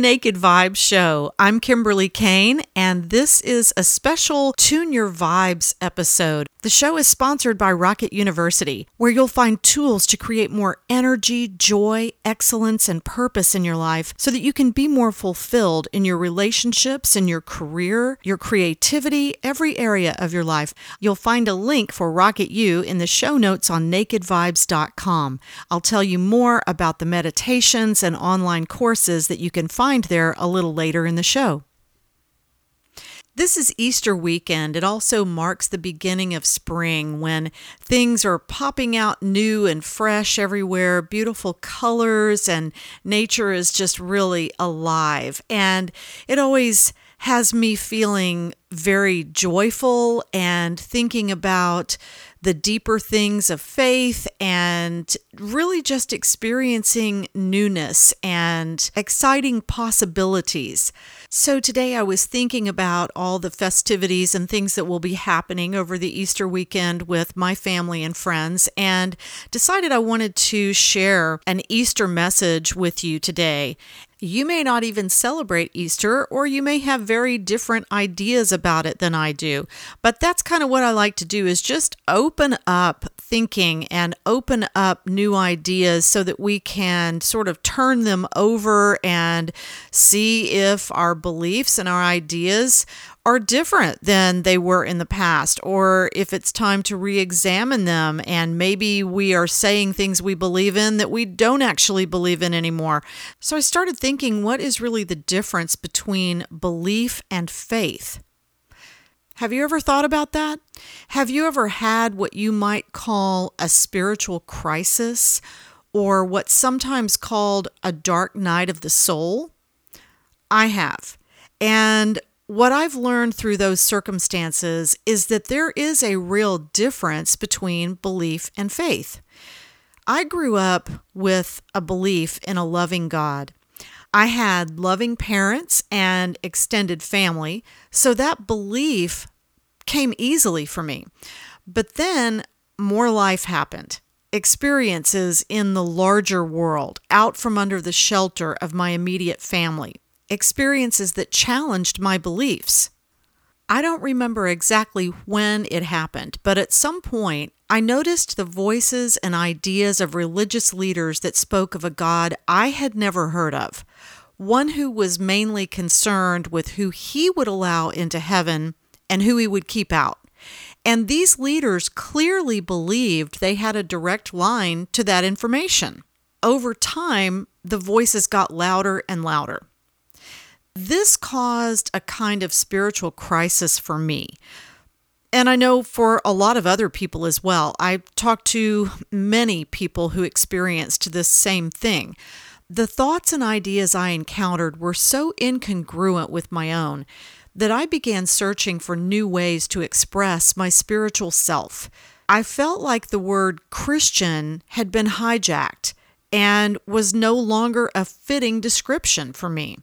the Naked Vibes Show. I'm Kimberly Kane, and this is a special Tune Your Vibes episode. The show is sponsored by Rocket University, where you'll find tools to create more energy, joy, excellence, and purpose in your life so that you can be more fulfilled in your relationships, in your career, your creativity, every area of your life. You'll find a link for Rocket U in the show notes on nakedvibes.com. I'll tell you more about the meditations and online courses that you can find there a little later in the show. This is Easter weekend. It also marks the beginning of spring when things are popping out new and fresh everywhere, beautiful colors, and nature is just really alive. And it always has me feeling very joyful and thinking about the deeper things of faith and really just experiencing newness and exciting possibilities. So, today I was thinking about all the festivities and things that will be happening over the Easter weekend with my family and friends, and decided I wanted to share an Easter message with you today. You may not even celebrate Easter, or you may have very different ideas about it than I do. But that's kind of what I like to do is just open up thinking and open up new ideas so that we can sort of turn them over and see if our beliefs and our ideas are different than they were in the past, or if it's time to re examine them and maybe we are saying things we believe in that we don't actually believe in anymore. So I started thinking what is really the difference between belief and faith? Have you ever thought about that? Have you ever had what you might call a spiritual crisis or what's sometimes called a dark night of the soul? I have. And what I've learned through those circumstances is that there is a real difference between belief and faith. I grew up with a belief in a loving God. I had loving parents and extended family, so that belief came easily for me. But then more life happened. Experiences in the larger world, out from under the shelter of my immediate family, experiences that challenged my beliefs. I don't remember exactly when it happened, but at some point I noticed the voices and ideas of religious leaders that spoke of a God I had never heard of, one who was mainly concerned with who he would allow into heaven and who he would keep out. And these leaders clearly believed they had a direct line to that information. Over time, the voices got louder and louder. This caused a kind of spiritual crisis for me. And I know for a lot of other people as well. I talked to many people who experienced this same thing. The thoughts and ideas I encountered were so incongruent with my own that I began searching for new ways to express my spiritual self. I felt like the word Christian had been hijacked and was no longer a fitting description for me.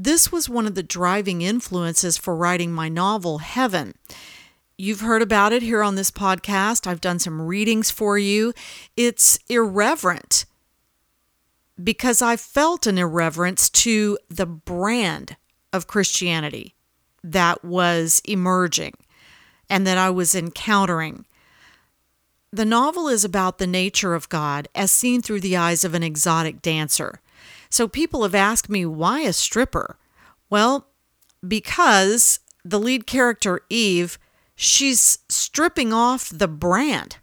This was one of the driving influences for writing my novel, Heaven. You've heard about it here on this podcast. I've done some readings for you. It's irreverent because I felt an irreverence to the brand of Christianity that was emerging and that I was encountering. The novel is about the nature of God as seen through the eyes of an exotic dancer. So people have asked me, why a stripper? Well, because the lead character, Eve, she's stripping off the brand,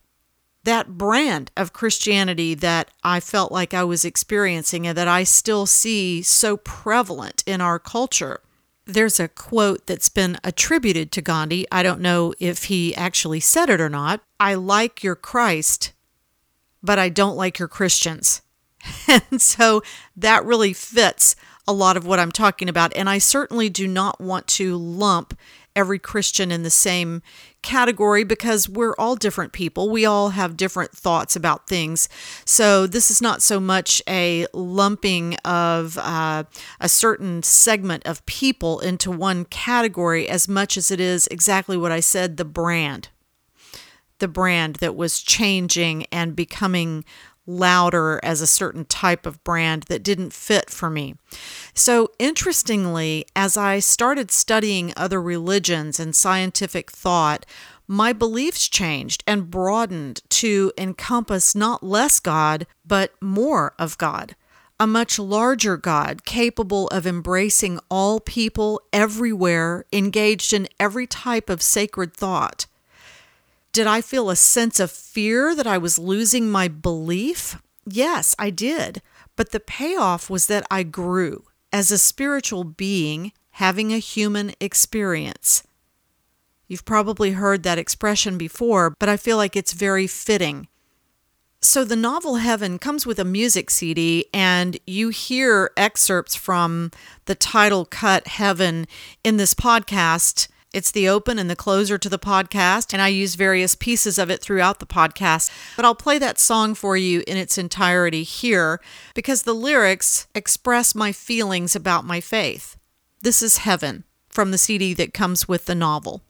that brand of Christianity that I felt like I was experiencing and that I still see so prevalent in our culture. There's a quote that's been attributed to Gandhi. I don't know if he actually said it or not. I like your Christ, but I don't like your Christians. And so that really fits a lot of what I'm talking about. And I certainly do not want to lump every Christian in the same category because we're all different people. We all have different thoughts about things. So this is not so much a lumping of uh, a certain segment of people into one category as much as it is exactly what I said the brand. the brand that was changing and becoming louder as a certain type of brand that didn't fit for me. So, interestingly, as I started studying other religions and scientific thought, my beliefs changed and broadened to encompass not less God, but more of God. A much larger God capable of embracing all people everywhere, engaged in every type of sacred thought. Did I feel a sense of fear that I was losing my belief? Yes, I did. But the payoff was that I grew as a spiritual being having a human experience. You've probably heard that expression before, but I feel like it's very fitting. So, the novel Heaven comes with a music CD, and you hear excerpts from the title cut Heaven in this podcast it's the open and the closer to the podcast, and I use various pieces of it throughout the podcast. But I'll play that song for you in its entirety here because the lyrics express my feelings about my faith. This is Heaven from the CD that comes with the novel.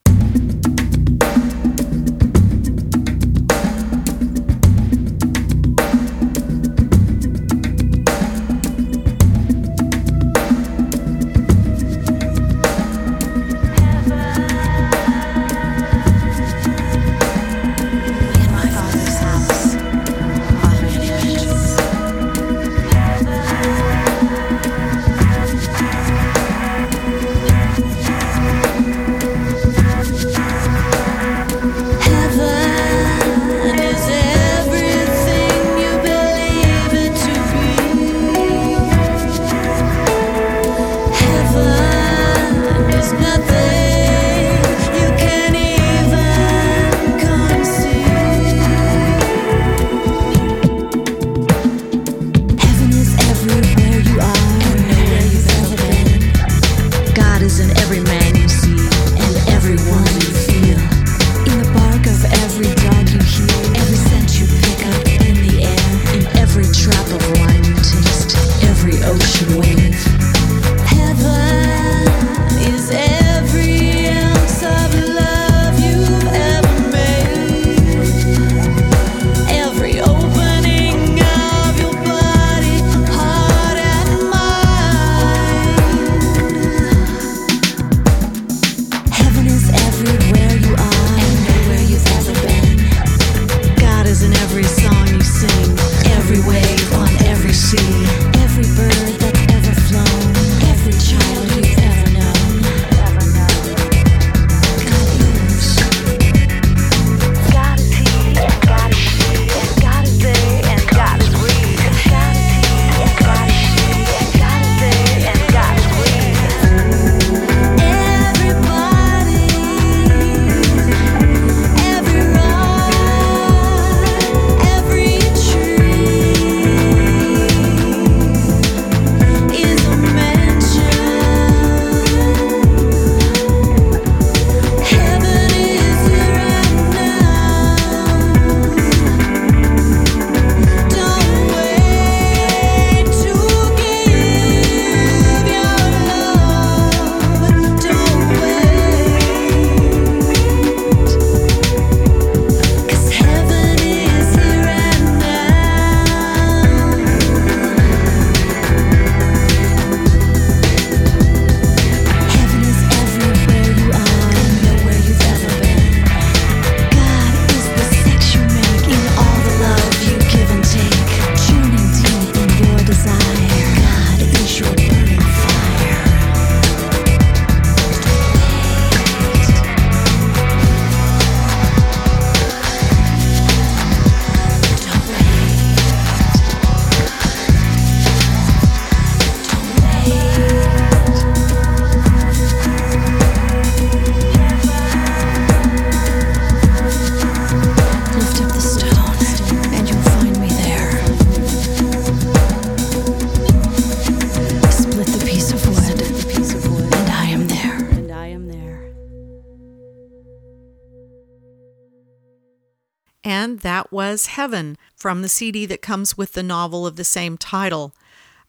That was Heaven from the CD that comes with the novel of the same title.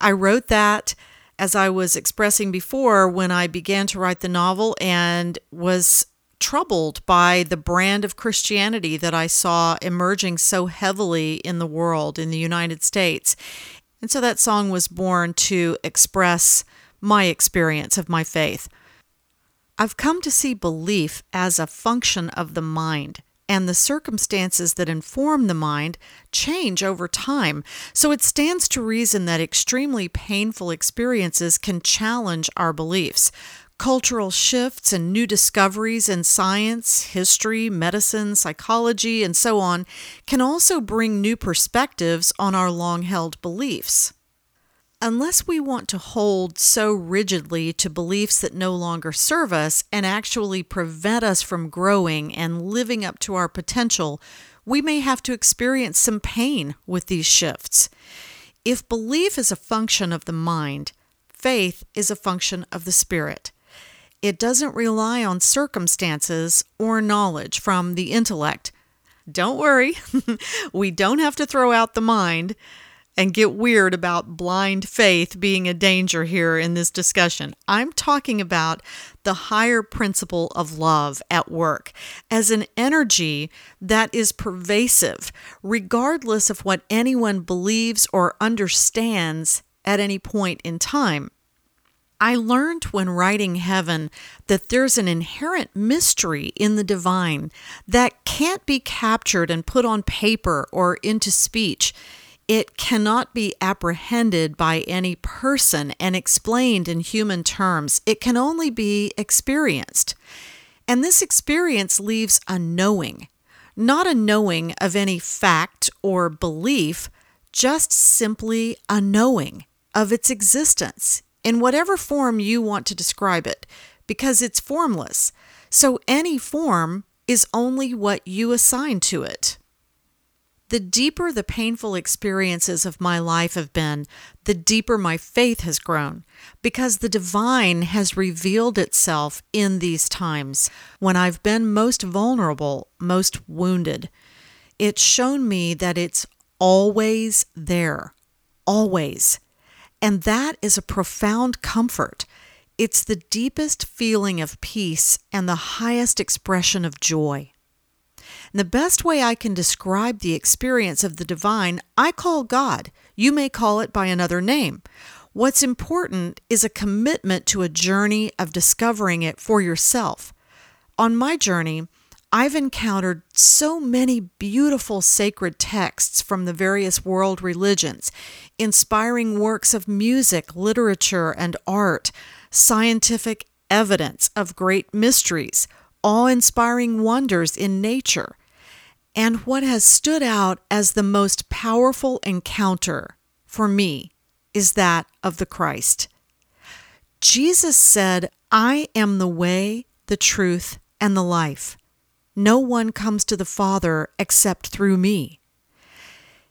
I wrote that as I was expressing before when I began to write the novel and was troubled by the brand of Christianity that I saw emerging so heavily in the world, in the United States. And so that song was born to express my experience of my faith. I've come to see belief as a function of the mind, and the circumstances that inform the mind change over time. So it stands to reason that extremely painful experiences can challenge our beliefs. Cultural shifts and new discoveries in science, history, medicine, psychology, and so on can also bring new perspectives on our long held beliefs. Unless we want to hold so rigidly to beliefs that no longer serve us and actually prevent us from growing and living up to our potential, we may have to experience some pain with these shifts. If belief is a function of the mind, faith is a function of the spirit. It doesn't rely on circumstances or knowledge from the intellect. Don't worry, we don't have to throw out the mind and get weird about blind faith being a danger here in this discussion. I'm talking about the higher principle of love at work as an energy that is pervasive, regardless of what anyone believes or understands at any point in time. I learned when writing Heaven that there's an inherent mystery in the divine that can't be captured and put on paper or into speech. It cannot be apprehended by any person and explained in human terms. It can only be experienced. And this experience leaves a knowing, not a knowing of any fact or belief, just simply a knowing of its existence in whatever form you want to describe it, because it's formless. So any form is only what you assign to it. The deeper the painful experiences of my life have been, the deeper my faith has grown, because the divine has revealed itself in these times when I've been most vulnerable, most wounded. It's shown me that it's always there, always. And that is a profound comfort. It's the deepest feeling of peace and the highest expression of joy. And the best way I can describe the experience of the divine, I call God. You may call it by another name. What's important is a commitment to a journey of discovering it for yourself. On my journey, I've encountered so many beautiful sacred texts from the various world religions, inspiring works of music, literature, and art, scientific evidence of great mysteries, awe inspiring wonders in nature. And what has stood out as the most powerful encounter for me is that of the Christ. Jesus said, I am the way, the truth, and the life. No one comes to the Father except through me.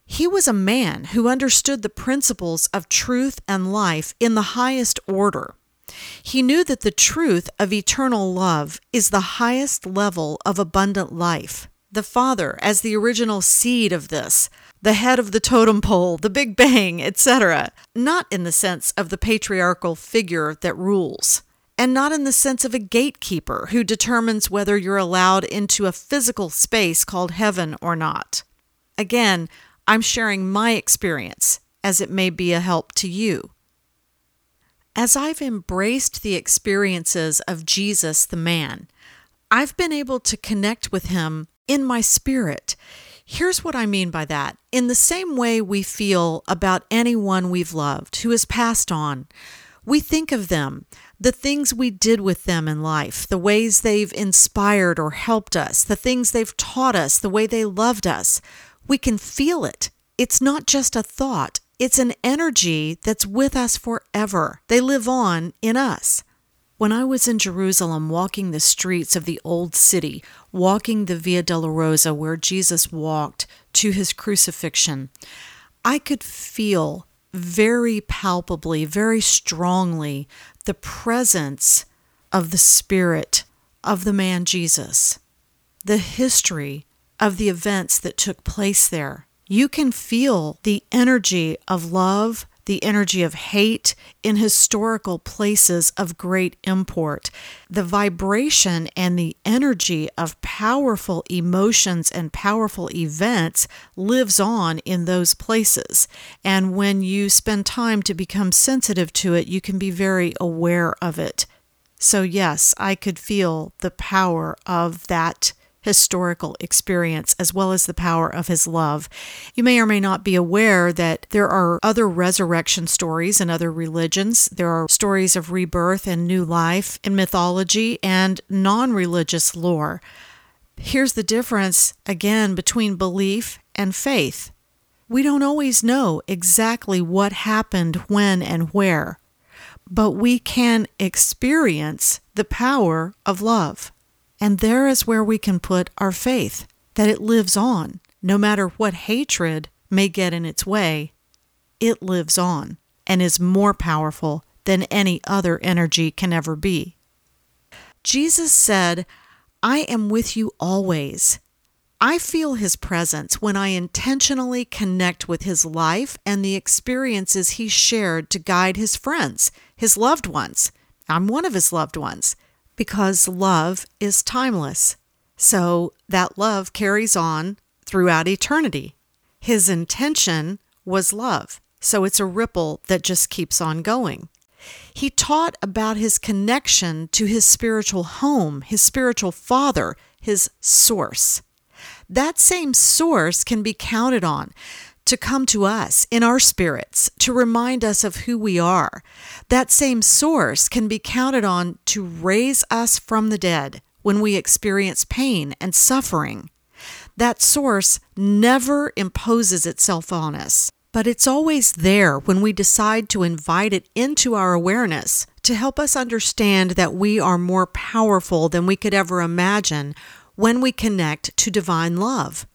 He was a man who understood the principles of truth and life in the highest order. He knew that the truth of eternal love is the highest level of abundant life. The Father, as the original seed of this, the head of the totem pole, the Big Bang, etc., not in the sense of the patriarchal figure that rules and not in the sense of a gatekeeper who determines whether you're allowed into a physical space called heaven or not. Again, I'm sharing my experience as it may be a help to you. As I've embraced the experiences of Jesus the man, I've been able to connect with him in my spirit. Here's what I mean by that. In the same way we feel about anyone we've loved who has passed on, we think of them, the things we did with them in life, the ways they've inspired or helped us, the things they've taught us, the way they loved us. We can feel it. It's not just a thought, it's an energy that's with us forever. They live on in us. When I was in Jerusalem walking the streets of the old city, walking the Via Dolorosa where Jesus walked to his crucifixion, I could feel very palpably, very strongly, the presence of the Spirit of the man Jesus, the history of the events that took place there. You can feel the energy of love, the energy of hate in historical places of great import. The vibration and the energy of powerful emotions and powerful events lives on in those places. And when you spend time to become sensitive to it, you can be very aware of it. So, yes, I could feel the power of that historical experience as well as the power of his love. You may or may not be aware that there are other resurrection stories in other religions. There are stories of rebirth and new life in mythology and non religious lore. Here's the difference again between belief and faith. We don't always know exactly what happened when and where, but we can experience the power of love. And there is where we can put our faith that it lives on. No matter what hatred may get in its way, it lives on and is more powerful than any other energy can ever be. Jesus said, I am with you always. I feel his presence when I intentionally connect with his life and the experiences he shared to guide his friends, his loved ones. I'm one of his loved ones because love is timeless. So that love carries on throughout eternity. His intention was love, so it's a ripple that just keeps on going. He taught about his connection to his spiritual home, his spiritual father, his source. That same source can be counted on to come to us in our spirits to remind us of who we are. That same source can be counted on to raise us from the dead when we experience pain and suffering. That source never imposes itself on us, but it's always there when we decide to invite it into our awareness to help us understand that we are more powerful than we could ever imagine when we connect to divine love.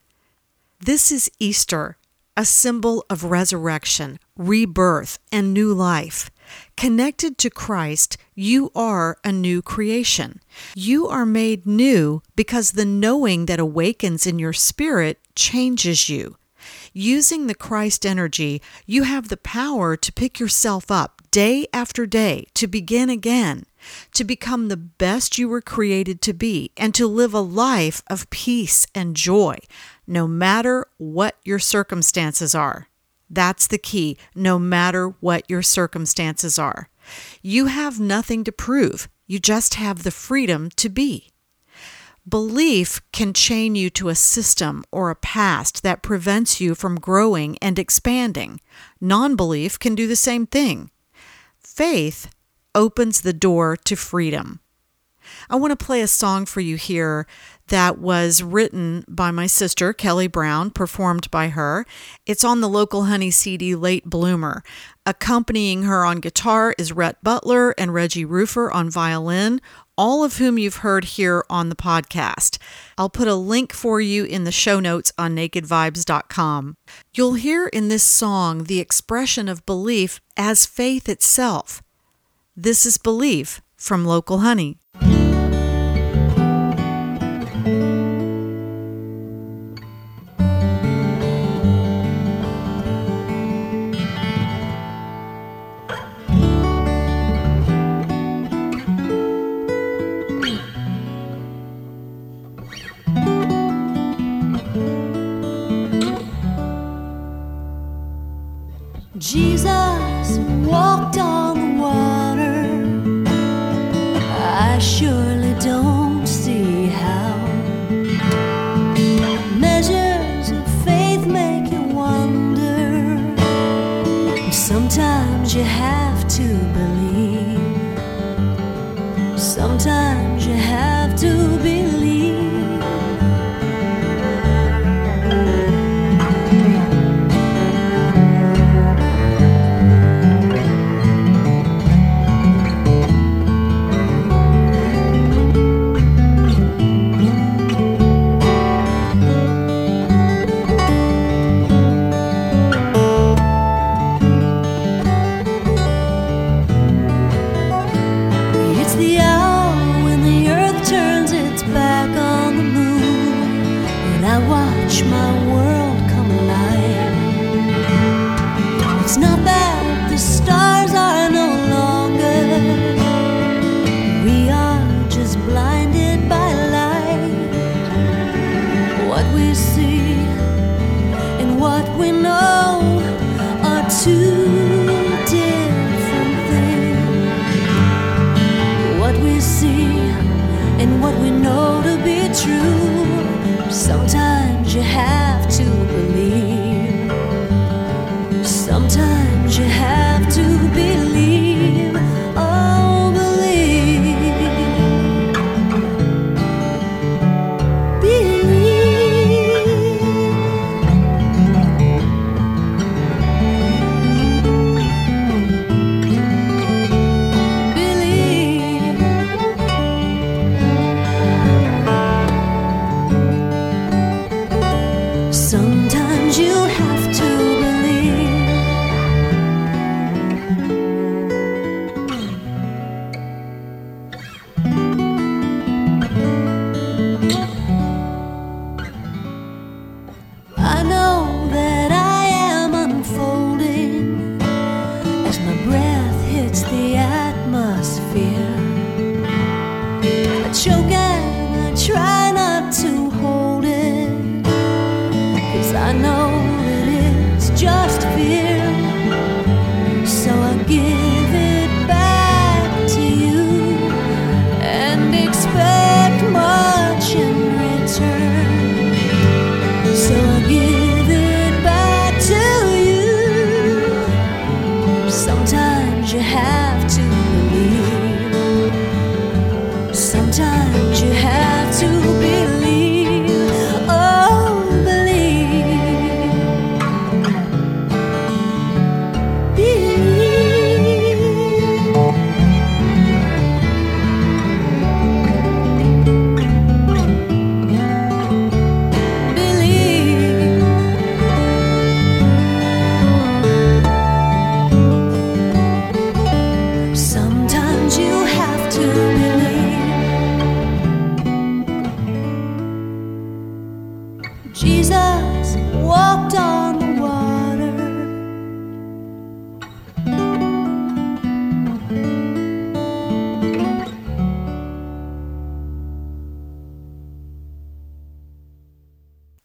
This is Easter a symbol of resurrection, rebirth, and new life. Connected to Christ, you are a new creation. You are made new because the knowing that awakens in your spirit changes you. Using the Christ energy, you have the power to pick yourself up day after day, to begin again, to become the best you were created to be, and to live a life of peace and joy, no matter what your circumstances are. That's the key, no matter what your circumstances are. You have nothing to prove, you just have the freedom to be. Belief can chain you to a system or a past that prevents you from growing and expanding. Non belief can do the same thing. Faith opens the door to freedom. I want to play a song for you here that was written by my sister, Kelly Brown, performed by her. It's on the local Honey CD Late Bloomer. Accompanying her on guitar is Rhett Butler and Reggie Rufer on violin, all of whom you've heard here on the podcast. I'll put a link for you in the show notes on nakedvibes.com. You'll hear in this song the expression of belief as faith itself. This is Belief from Local Honey.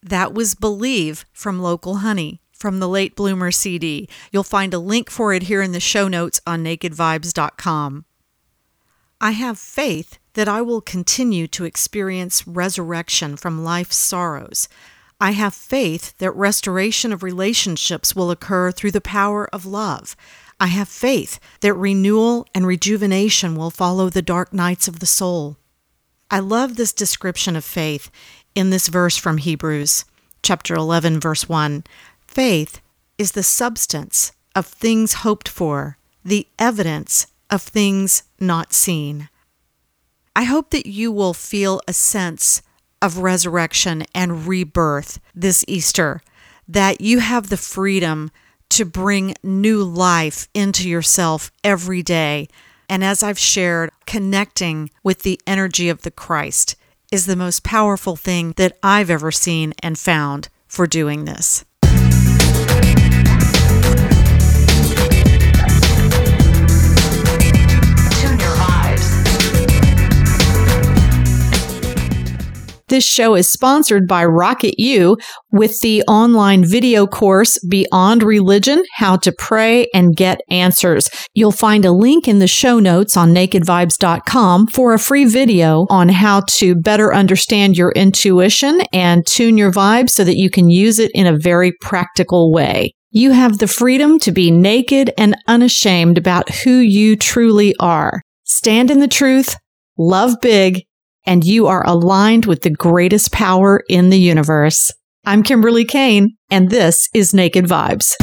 That was Believe from Local Honey from the Late Bloomer CD. You'll find a link for it here in the show notes on nakedvibes.com. I have faith that I will continue to experience resurrection from life's sorrows. I have faith that restoration of relationships will occur through the power of love. I have faith that renewal and rejuvenation will follow the dark nights of the soul. I love this description of faith in this verse from Hebrews, chapter 11, verse 1. Faith is the substance of things hoped for, the evidence of things not seen. I hope that you will feel a sense of resurrection and rebirth this Easter, that you have the freedom to bring new life into yourself every day. And as I've shared, connecting with the energy of the Christ is the most powerful thing that I've ever seen and found for doing this. This show is sponsored by Rocket U with the online video course Beyond Religion How to Pray and Get Answers. You'll find a link in the show notes on nakedvibes.com for a free video on how to better understand your intuition and tune your vibes so that you can use it in a very practical way. You have the freedom to be naked and unashamed about who you truly are. Stand in the truth, love big, and you are aligned with the greatest power in the universe. I'm Kimberly Kane, and this is Naked Vibes.